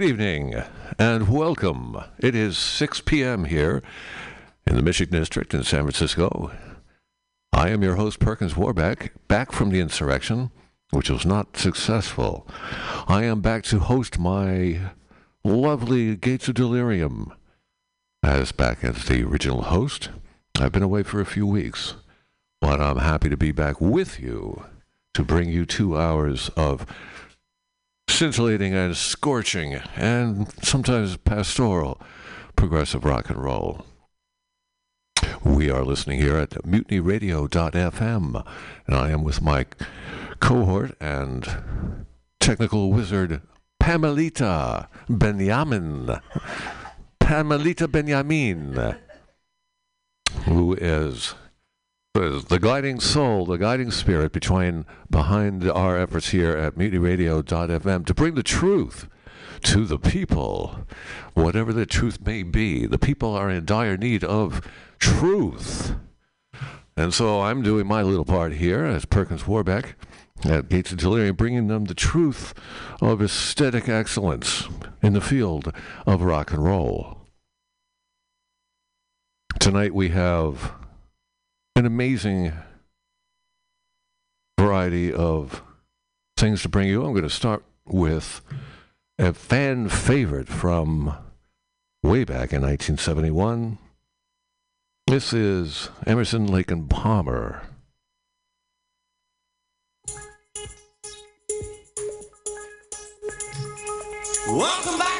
Good evening and welcome. It is 6 p.m. here in the Mission District in San Francisco. I am your host, Perkins Warbeck, back from the insurrection, which was not successful. I am back to host my lovely Gates of Delirium as back as the original host. I've been away for a few weeks, but I'm happy to be back with you to bring you two hours of scintillating and scorching and sometimes pastoral progressive rock and roll. We are listening here at mutinyradio.fm, and I am with my cohort and technical wizard, Pamelita Benjamin. Pamelita Benjamin, who is the guiding soul, the guiding spirit between behind our efforts here at mutinyradio.fm to bring the truth to the people, whatever the truth may be. The people are in dire need of truth. And so I'm doing my little part here as Perkins Warbeck at Gates of Delirium, bringing them the truth of aesthetic excellence in the field of rock and roll. Tonight we have an amazing variety of things to bring you. I'm going to start with a fan favorite from way back in 1971. This is Emerson, Lake and Palmer. Welcome back,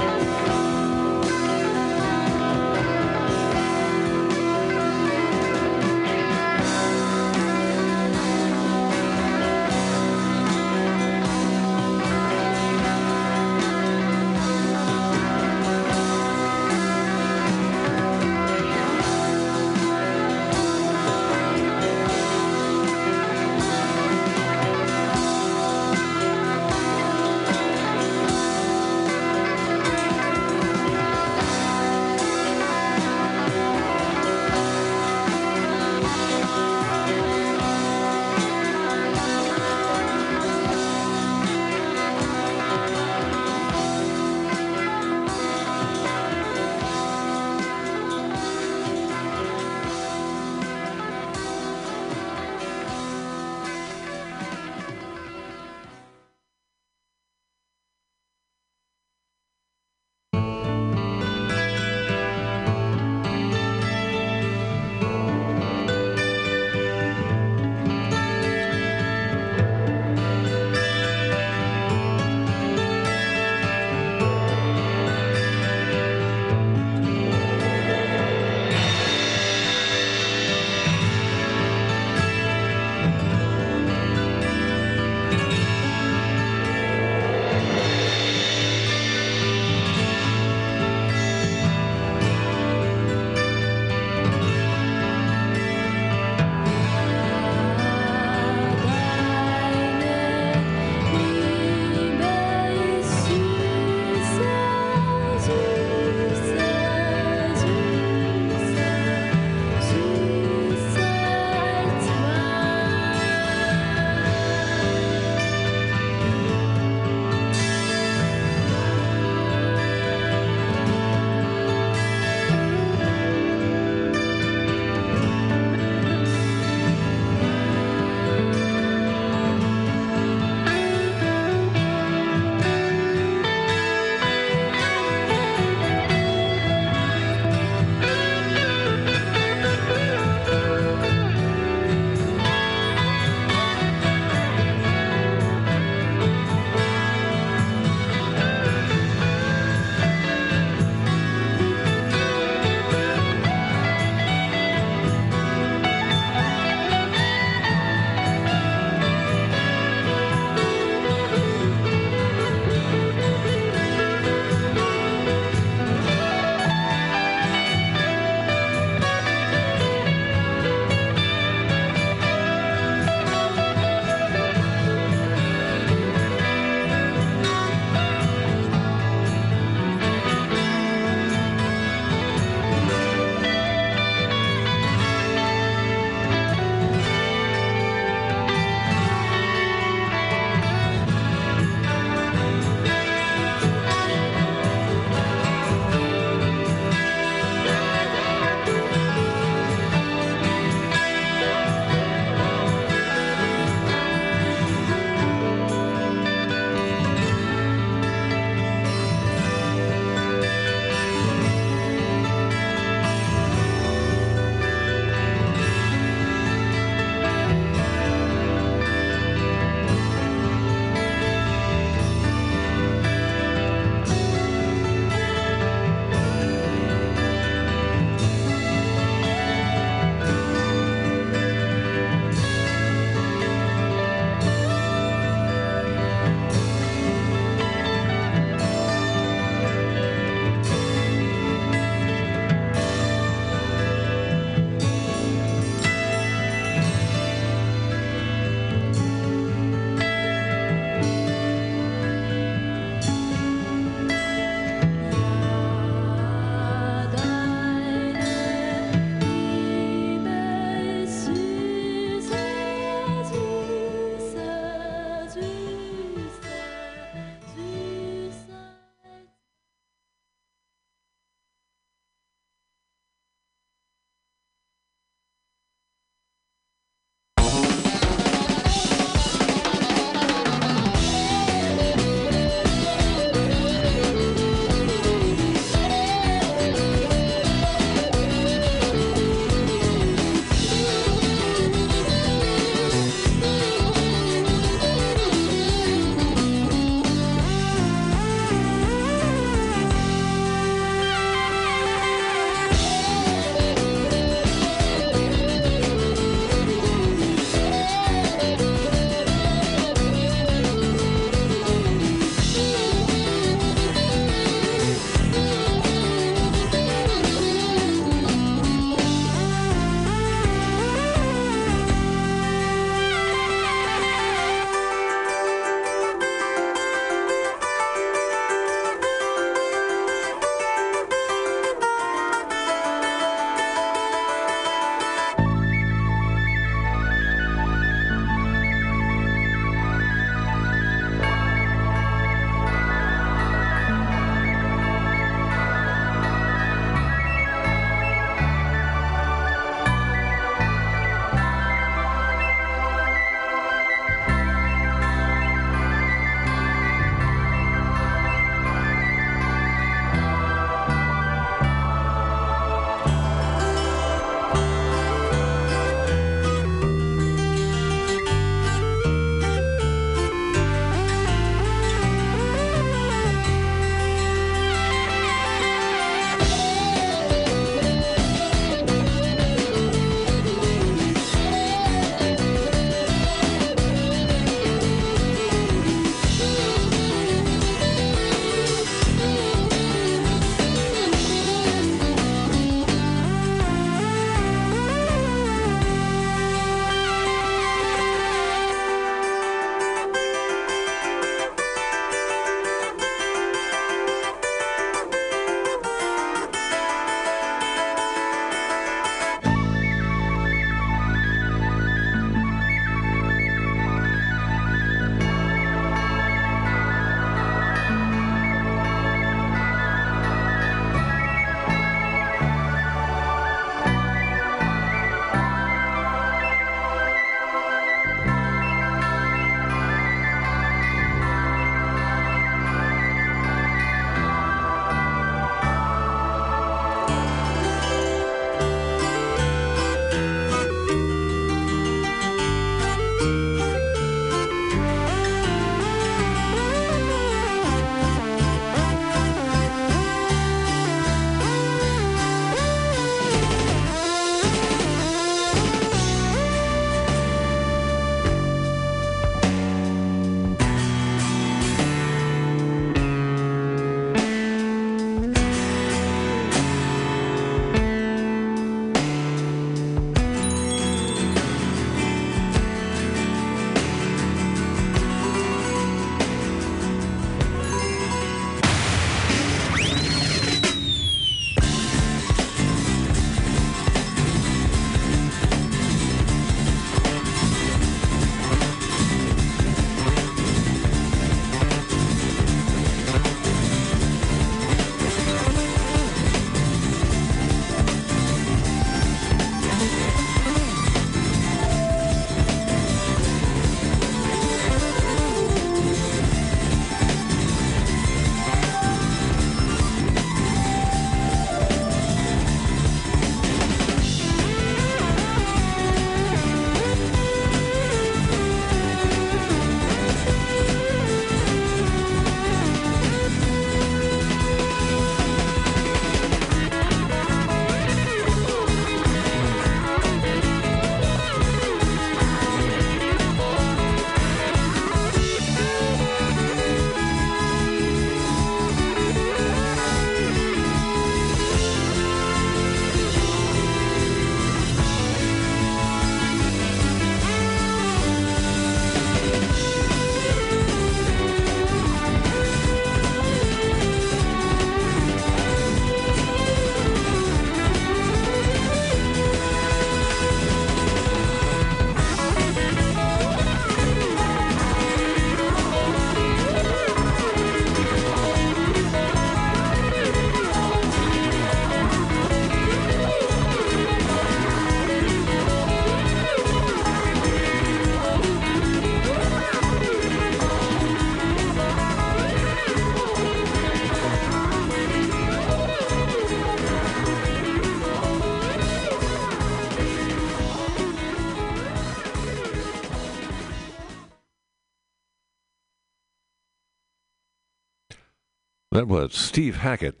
Steve Hackett.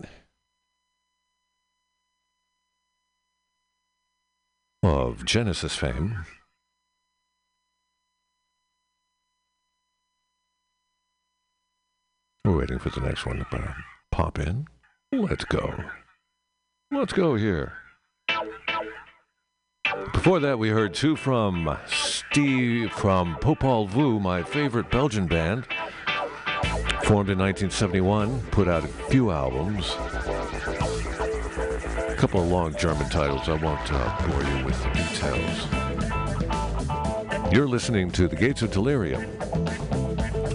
Of Genesis fame. We're waiting for the next one to pop in. Let's go. Let's go here. Before that, we heard two from Steve from Popol Vuh, my favorite Belgian band. Formed in 1971, put out a few albums. A couple of long German titles. I won't uh, bore you with the details. You're listening to The Gates of Delirium.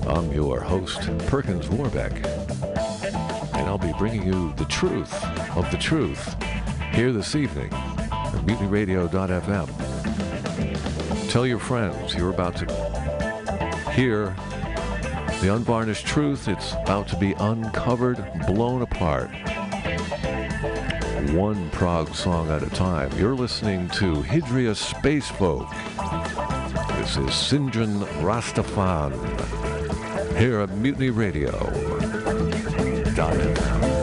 I'm your host, Perkins Warbeck, and I'll be bringing you the truth of the truth here this evening at mutinyradio.fm. Tell your friends you're about to hear the unvarnished truth. It's about to be uncovered, blown apart. One prog song at a time. You're listening to Hidria Spacefolk. This is Sinjin Rastafan here at Mutiny Radio. His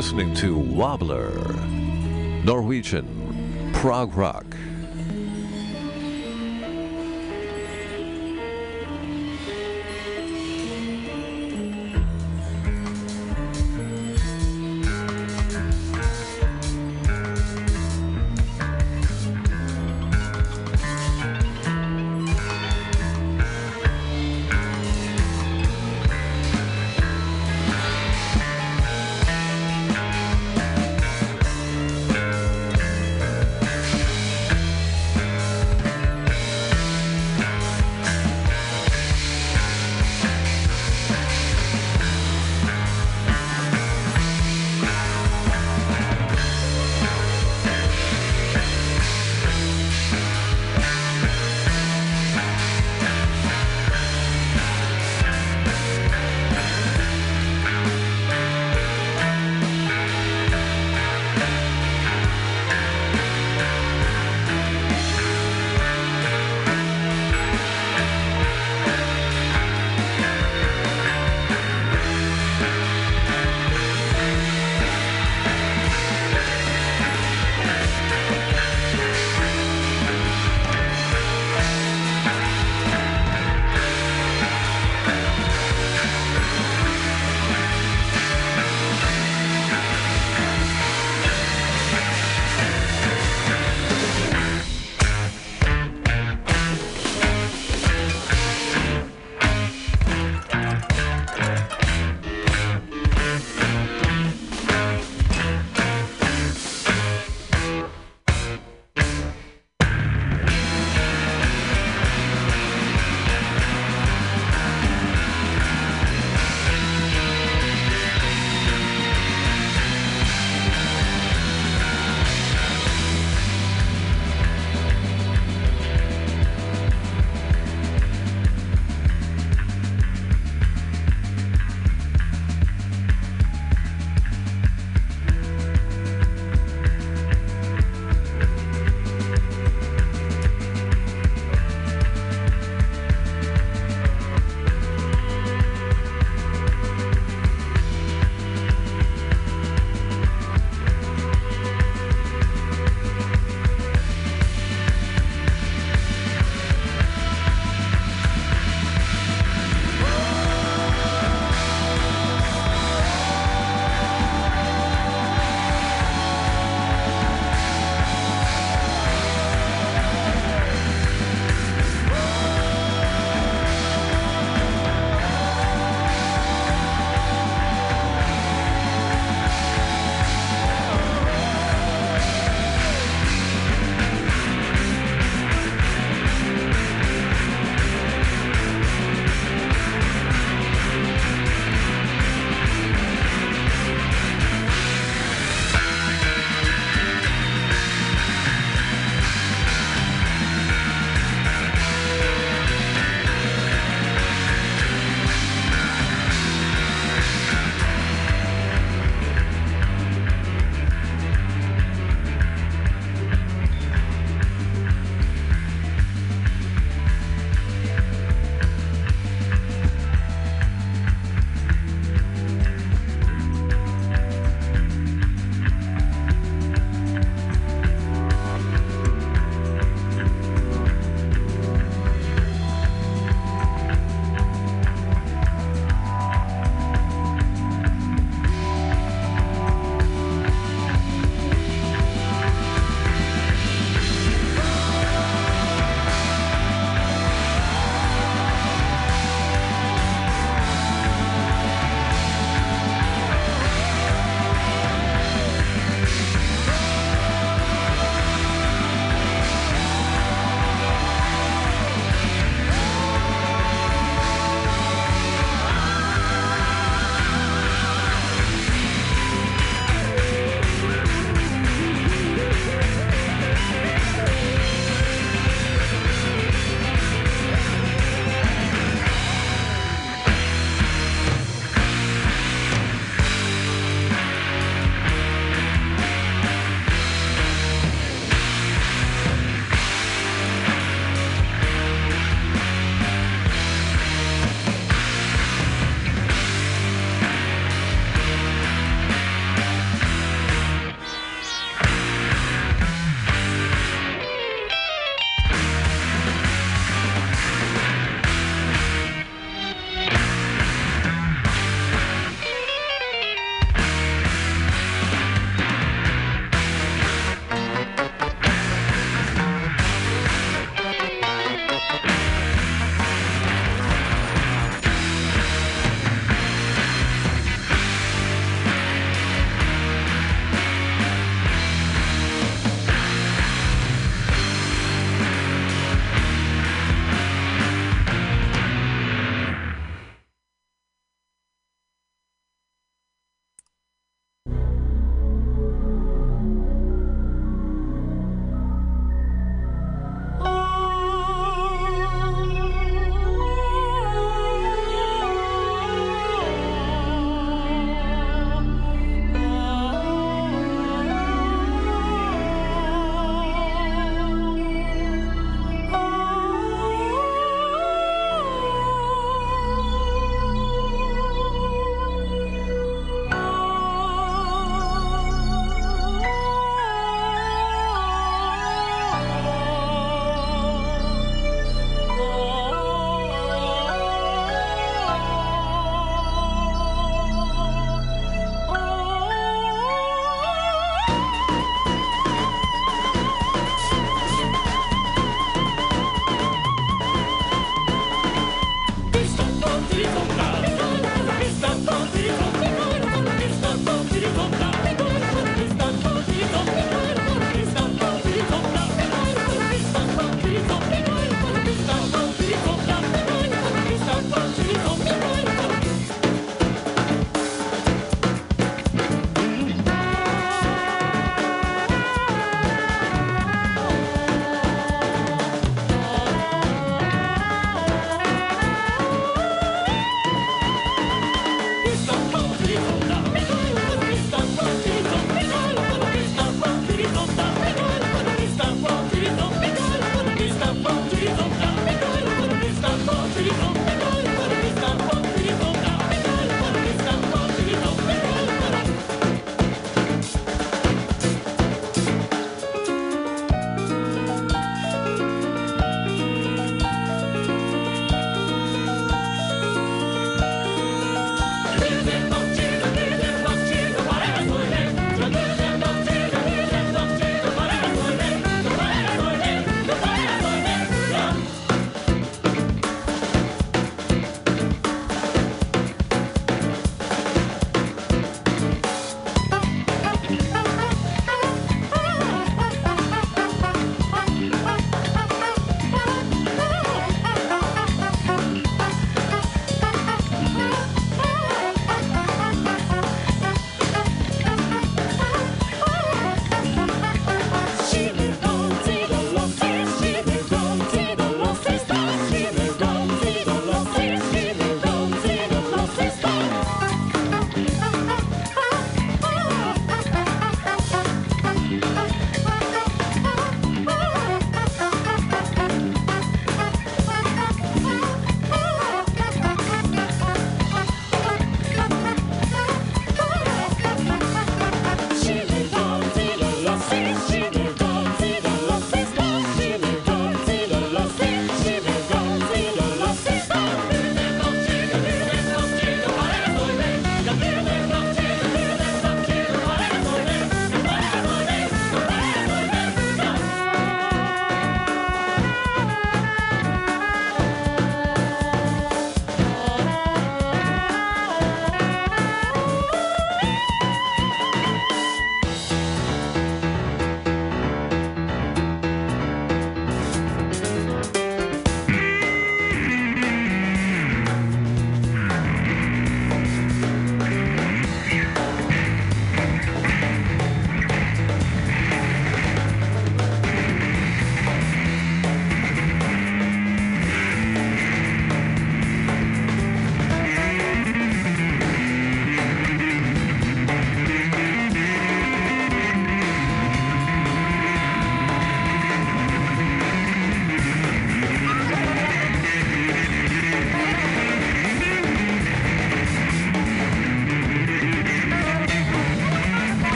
listening to Wobbler, Norwegian prog rock.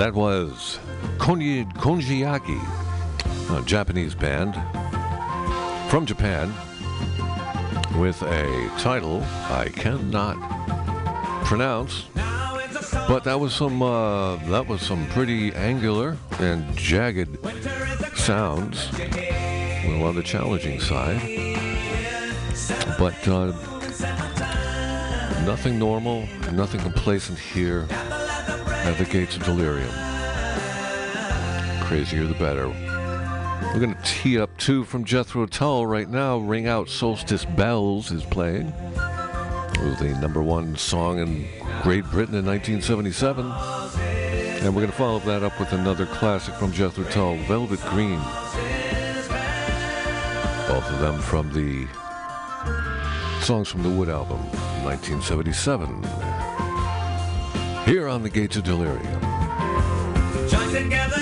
That was Konyi, Konjiaki, a Japanese band from Japan with a title I cannot pronounce. But that was some uh, that was some pretty angular and jagged sounds, well, on the challenging side. But uh, nothing normal, nothing complacent here at the gates of delirium. Crazier the better. We're going to tee up two from Jethro Tull right now. Ring Out Solstice Bells is playing. It was the number one song in Great Britain in 1977. And we're going to follow that up with another classic from Jethro Tull, Velvet Green. Both of them from the Songs from the Wood album, 1977. Here on the Gates of Delirium. Join together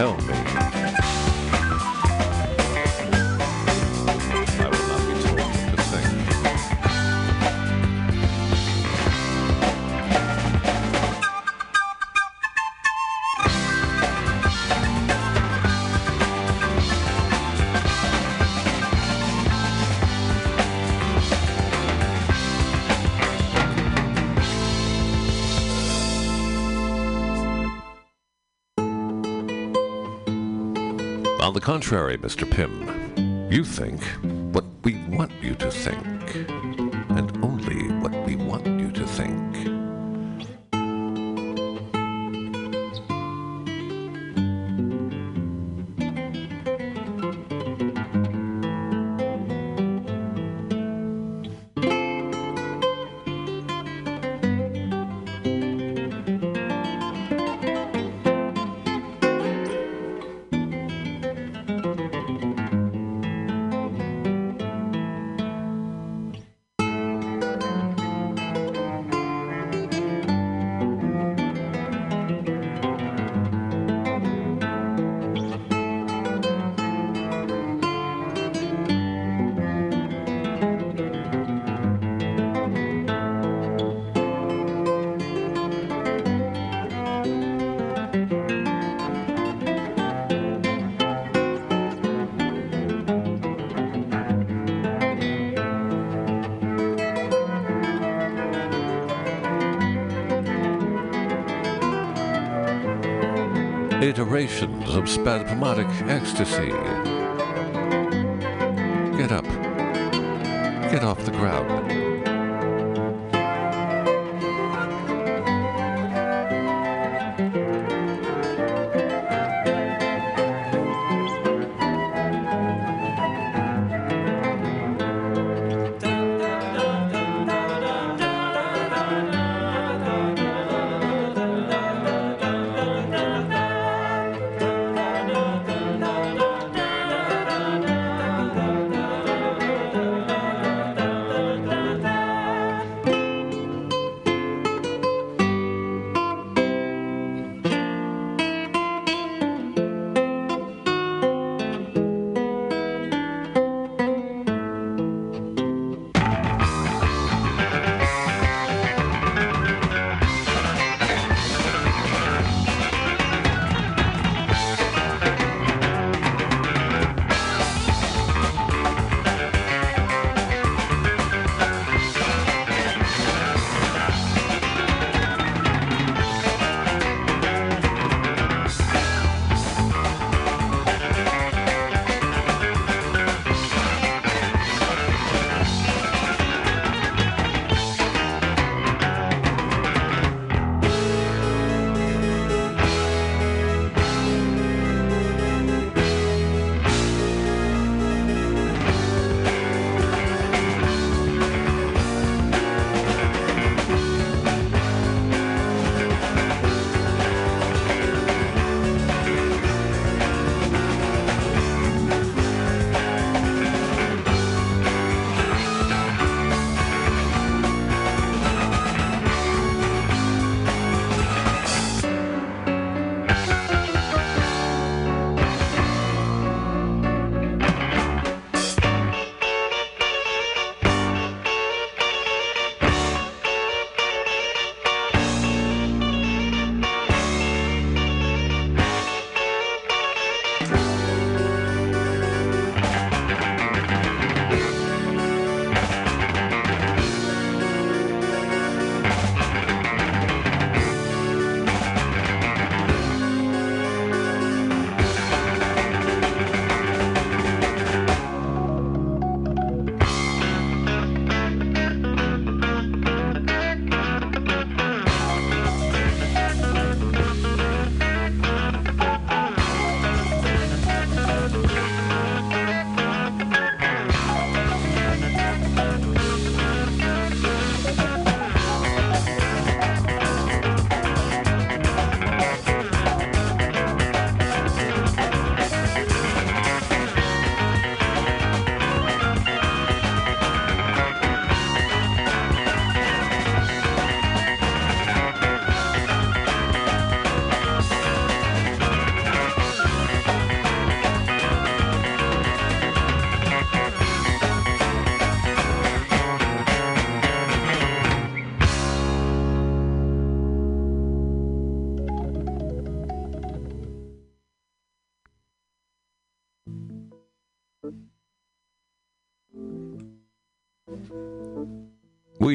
cannot compel contrary, Mr. Pym, you think what we want you to think, of spasmodic ecstasy.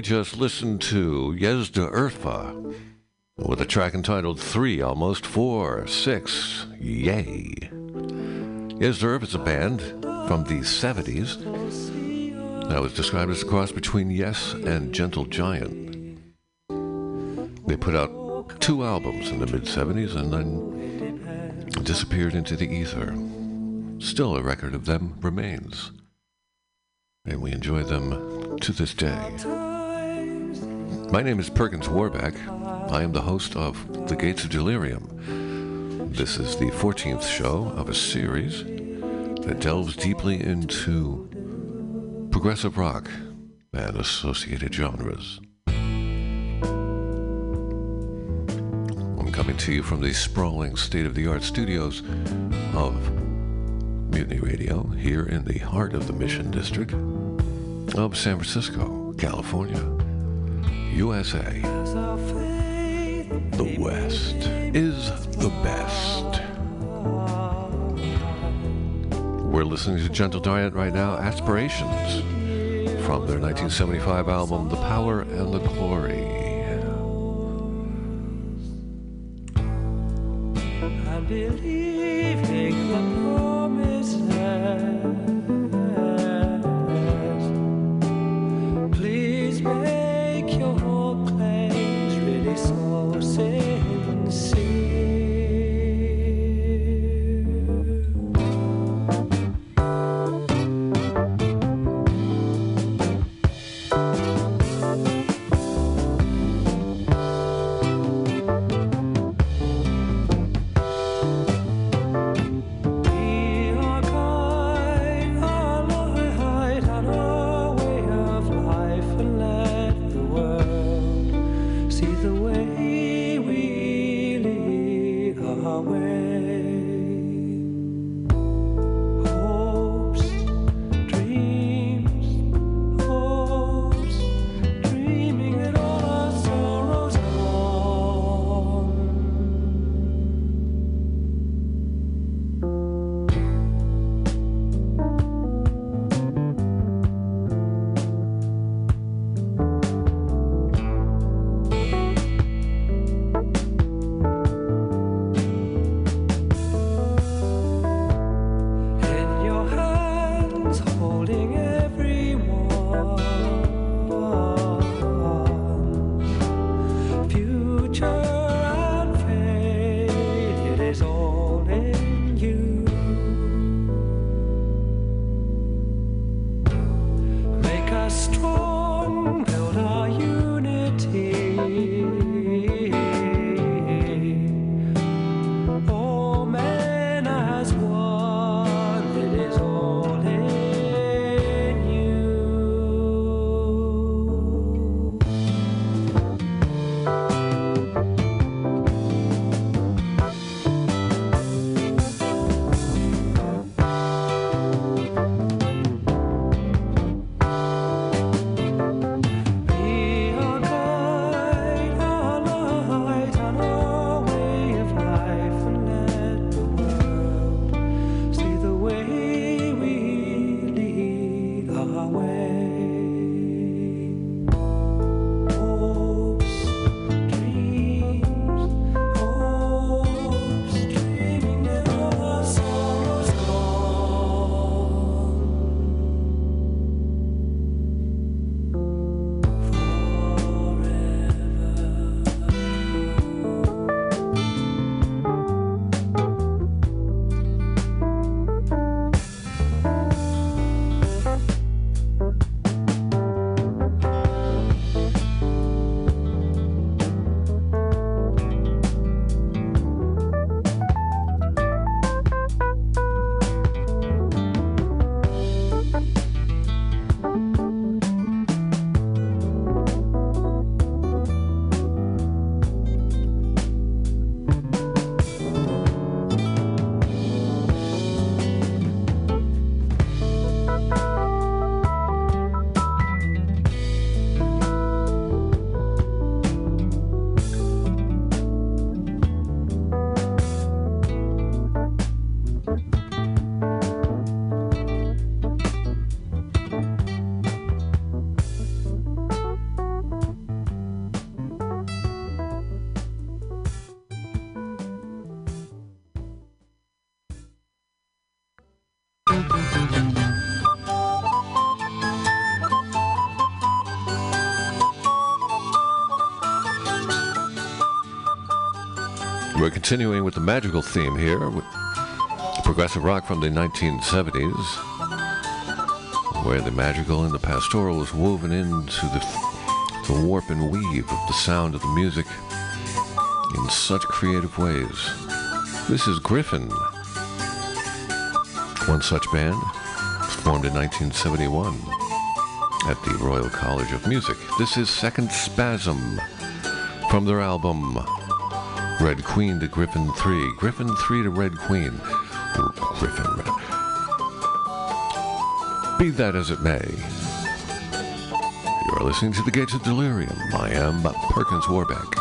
Just listened to Yezda Urfa with a track entitled Three, Almost Four, Six, Yay. Yezda Urfa is a band from the 70s that was described as a cross between Yes and Gentle Giant. They put out two albums in the mid 70s and then disappeared into the ether. Still, a record of them remains. And we enjoy them to this day. My name is Perkins Warbeck. I am the host of The Gates of Delirium. This is the 14th show of a series that delves deeply into progressive rock and associated genres. I'm coming to you from the sprawling state of the art studios of Mutiny Radio here in the heart of the Mission District of San Francisco, California, USA. The West is the best. We're listening to Gentle Giant right now, Aspirations, from their 1975 album, The Power and the Glory. We're continuing with the magical theme here with progressive rock from the 1970s, where the magical and the pastoral is woven into the, the warp and weave of the sound of the music in such creative ways. This is Gryphon, one such band, formed in 1971 at the Royal College of Music. This is Second Spasm from their album Red Queen to Gryphon 3. Gryphon 3 to Red Queen. Gryphon. Be that as it may, you are listening to The Gates of Delirium. I am Perkins Warbeck.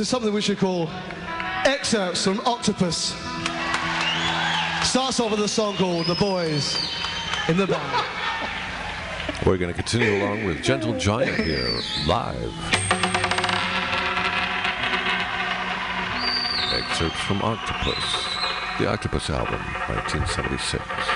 This is something we should call excerpts from Octopus. Starts off with a song called The Boys in the Band. We're going to continue along with Gentle Giant here, live. Excerpts from Octopus, the Octopus album, 1976.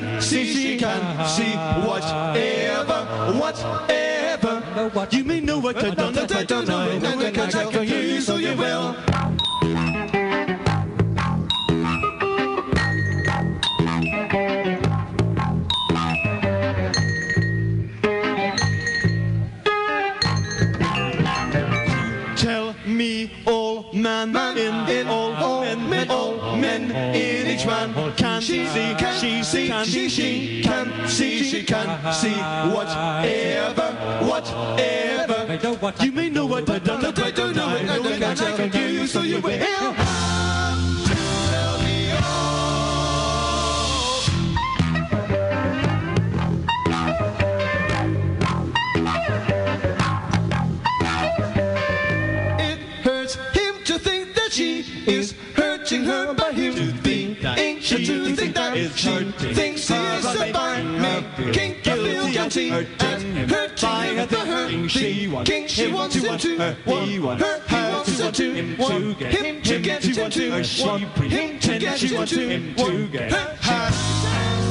Can see, she can see whatever, whatever. You may know what I don't you, so you will. Tell me all. It hurts him to think that she is hurting her by him being ancient to think that she thinks he is so fine making her feel guilty and hurting him for her thinking she wants him to want her he wants her to want him to get into want him to get him to get, her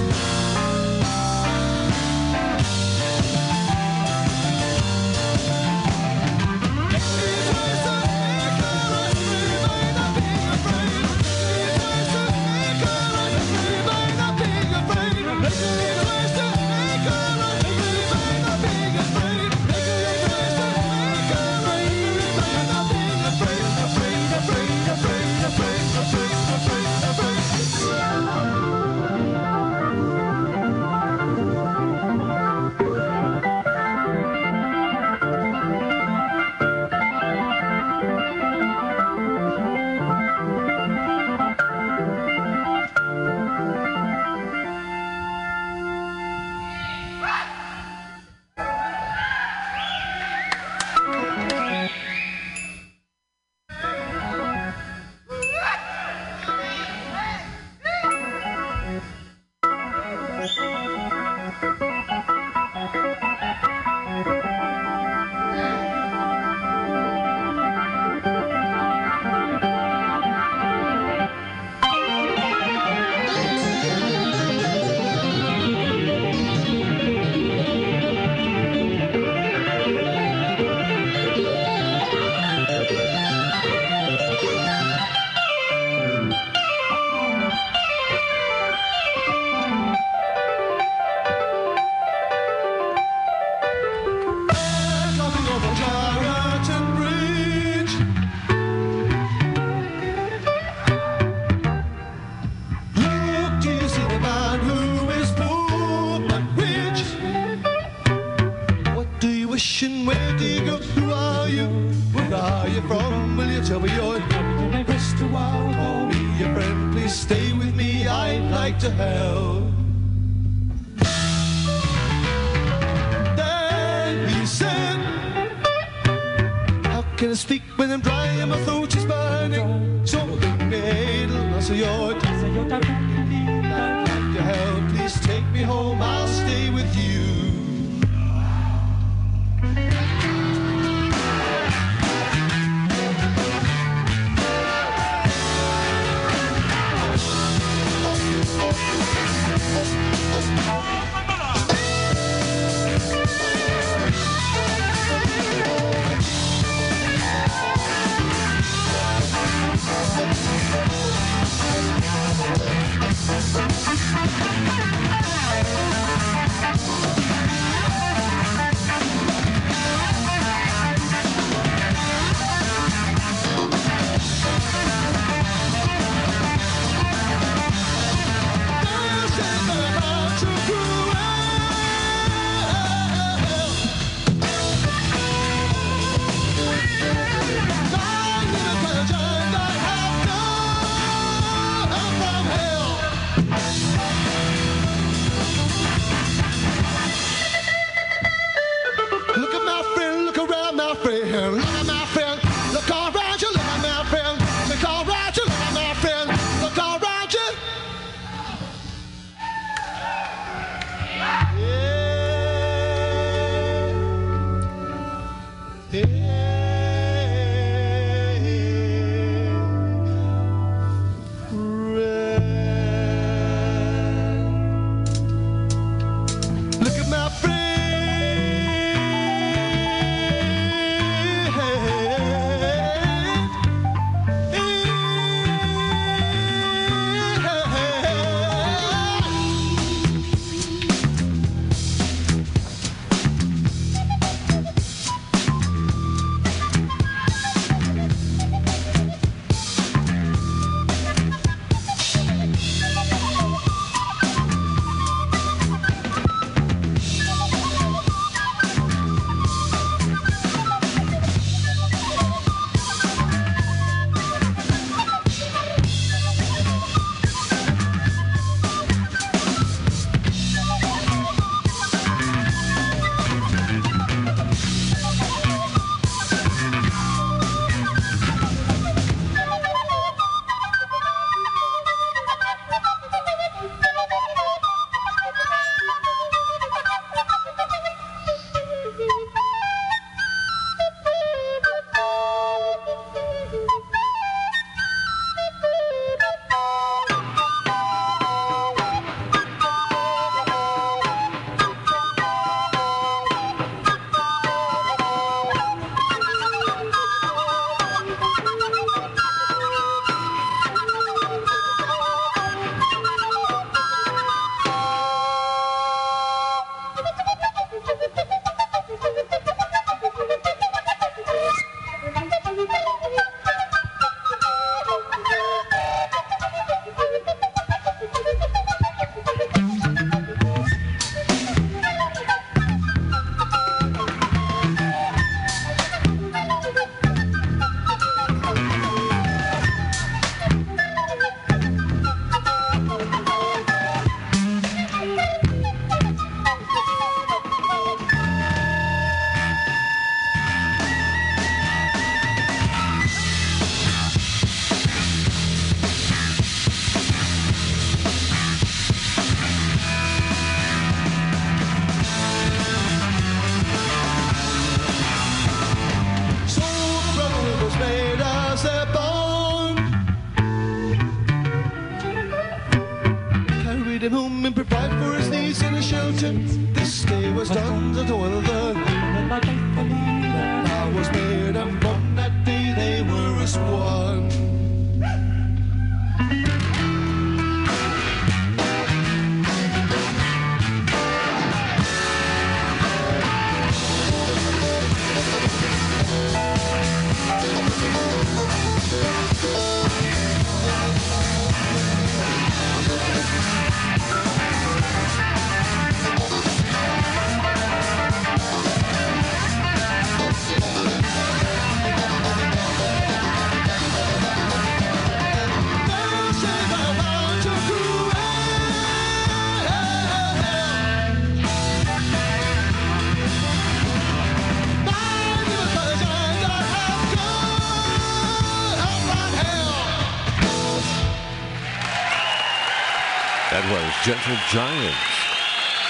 Giants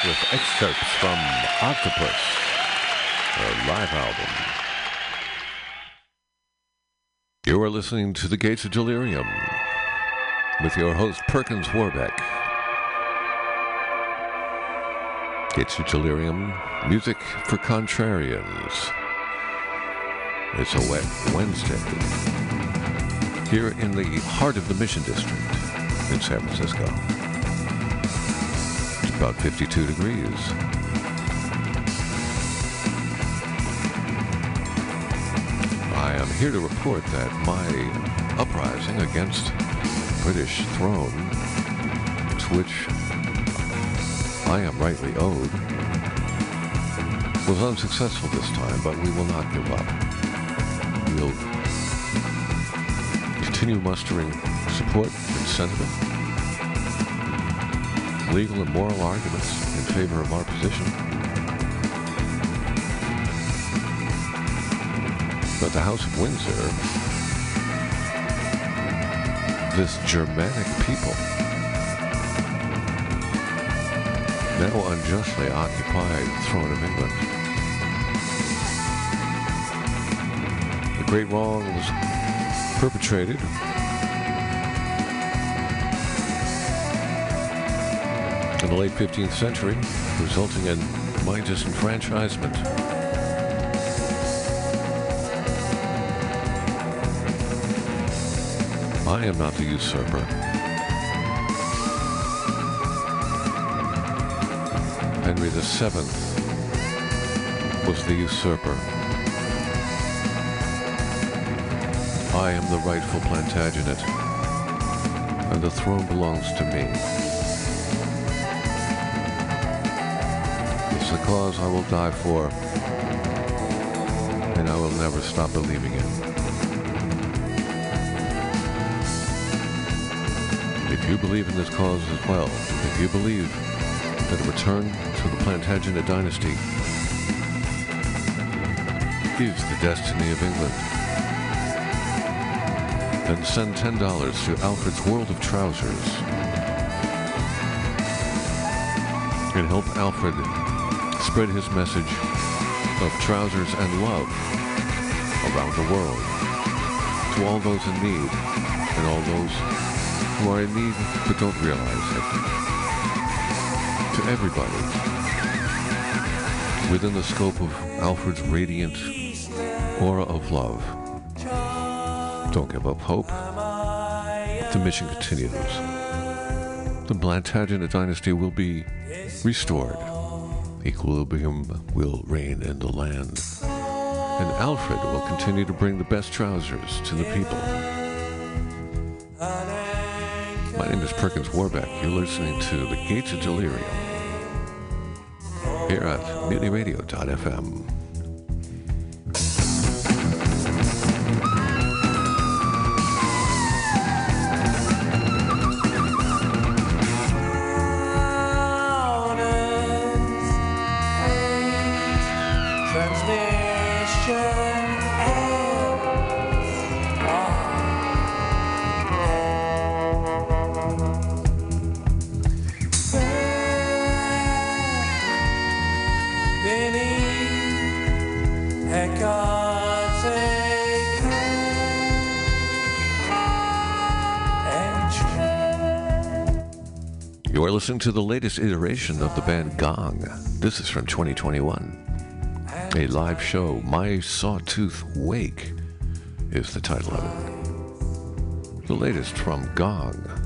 with excerpts from Octopus, their live album. You are listening to The Gates of Delirium with your host, Perkins Warbeck. Gates of Delirium, music for contrarians. It's a wet Wednesday here in the heart of the Mission District in San Francisco. About 52 degrees. I am here to report that my uprising against British throne, to which I am rightly owed, was unsuccessful this time, but we will not give up. We'll continue mustering support and sentiment, legal and moral arguments in favor of our position. But the House of Windsor, this Germanic people, now unjustly occupy the throne of England. The great wrong was perpetrated in the late 15th century, resulting in my disenfranchisement. I am not the usurper. Henry VII was the usurper. I am the rightful Plantagenet, and the throne belongs to me. It's a cause I will die for, and I will never stop believing in. If you believe in this cause as well, if you believe that a return to the Plantagenet dynasty is the destiny of England, then send $10 to Alfred's World of Trousers and help Alfred spread his message of trousers and love around the world to all those in need and all those who are in need but don't realize it. To everybody within the scope of Alfred's radiant aura of love. Don't give up hope. The mission continues. The Plantagenet dynasty will be restored. Equilibrium will reign in the land. And Alfred will continue to bring the best trousers to the people. My name is Perkins Warbeck. You're listening to The Gates of Delirium here at mutinyradio.fm. You are listening to the latest iteration of the band Gong. This is from 2021. A live show, My Sawtooth Wake, is the title of it. The latest from Gong.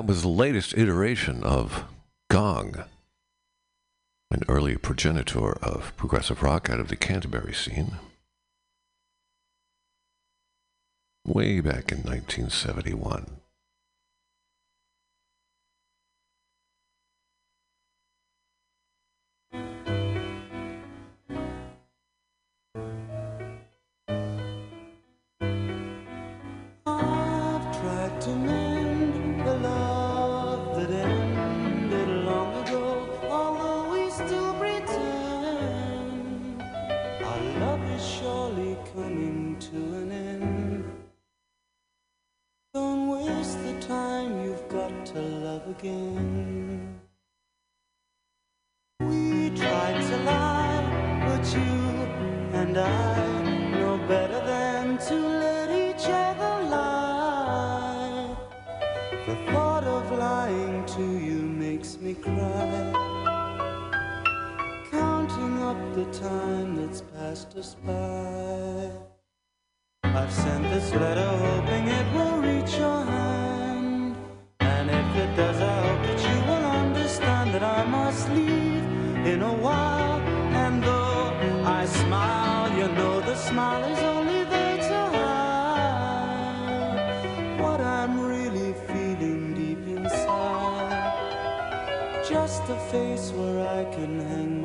That was the latest iteration of Gong, an early progenitor of progressive rock out of the Canterbury scene. Way back in 1971. again. We tried to lie, but you and I know better than to let each other lie. The thought of lying to you makes me cry. Counting up the time that's passed us by. I've sent this letter hoping. I can hang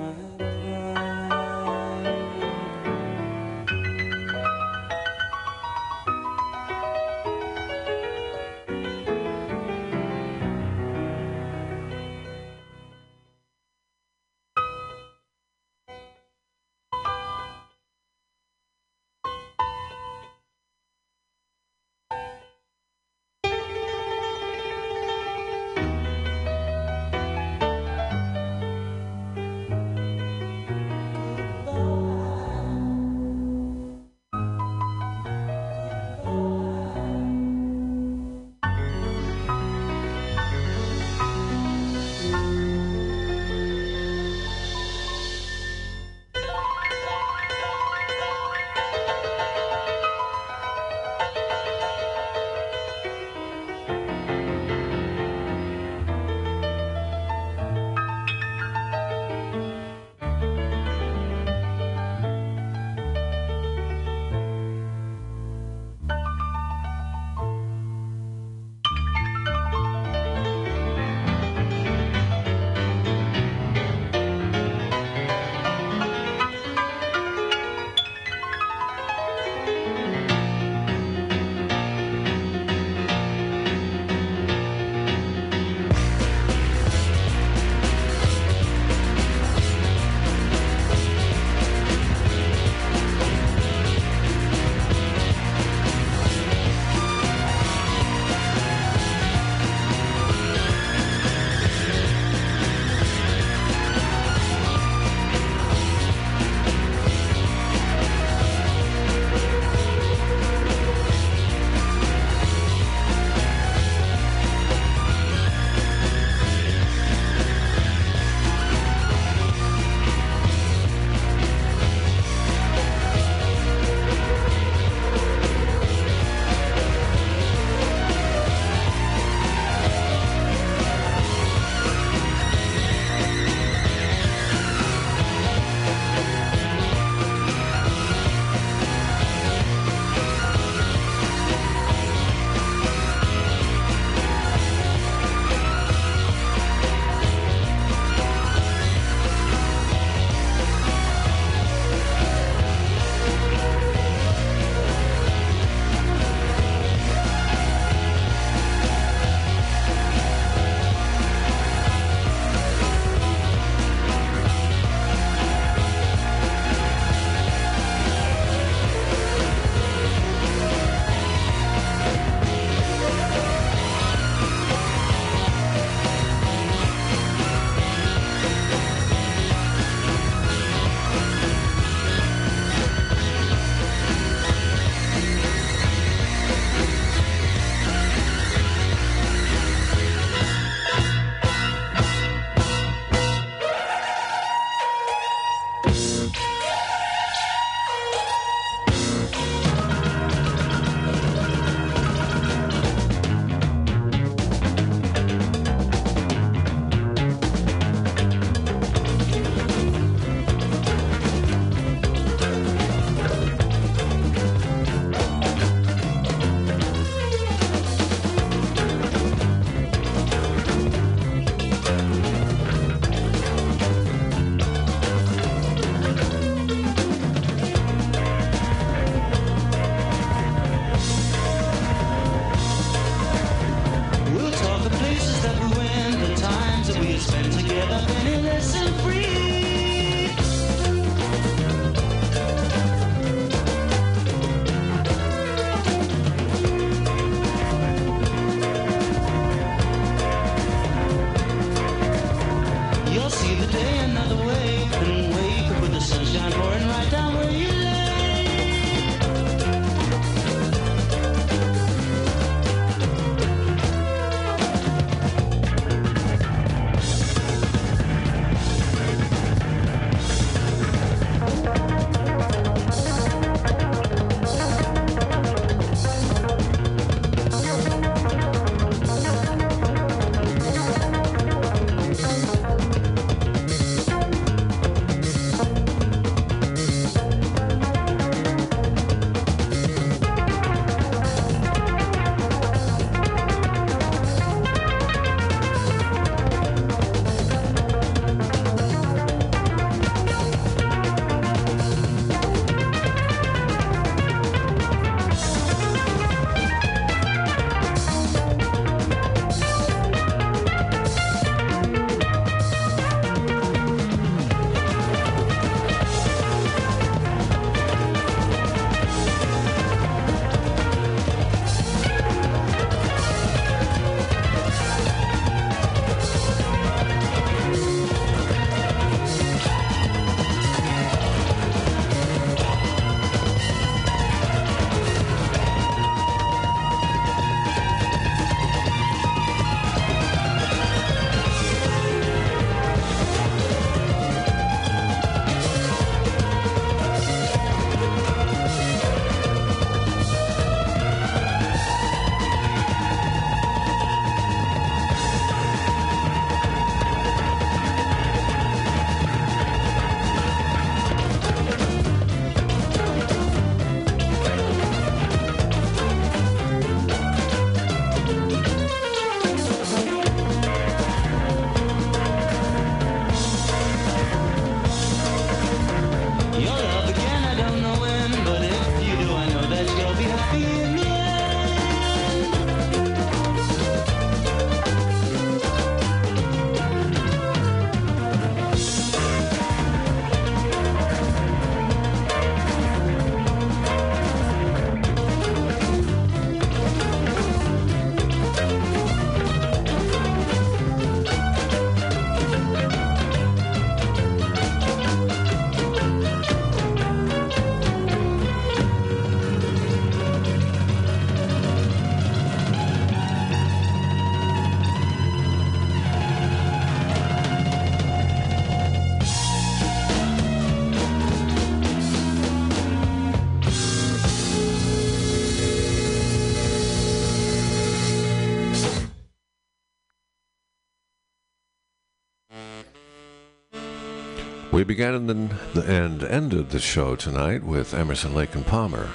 began and ended the show tonight with Emerson, Lake and Palmer.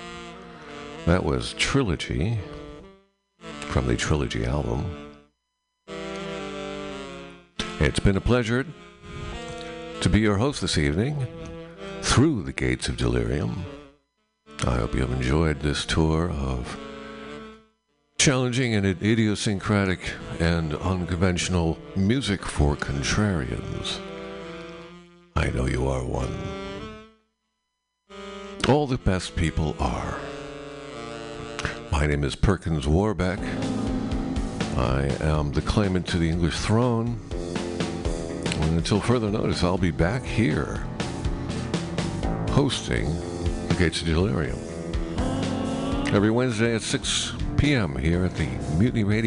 That was Trilogy from the Trilogy album. It's been a pleasure to be your host this evening through the gates of delirium. I hope you have enjoyed this tour of challenging and idiosyncratic and unconventional music for contrarians. One. All the best people are. My name is Perkins Warbeck. I am the claimant to the English throne. And until further notice, I'll be back here hosting the Gates of Delirium every Wednesday at 6 p.m. here at the Mutiny Radio.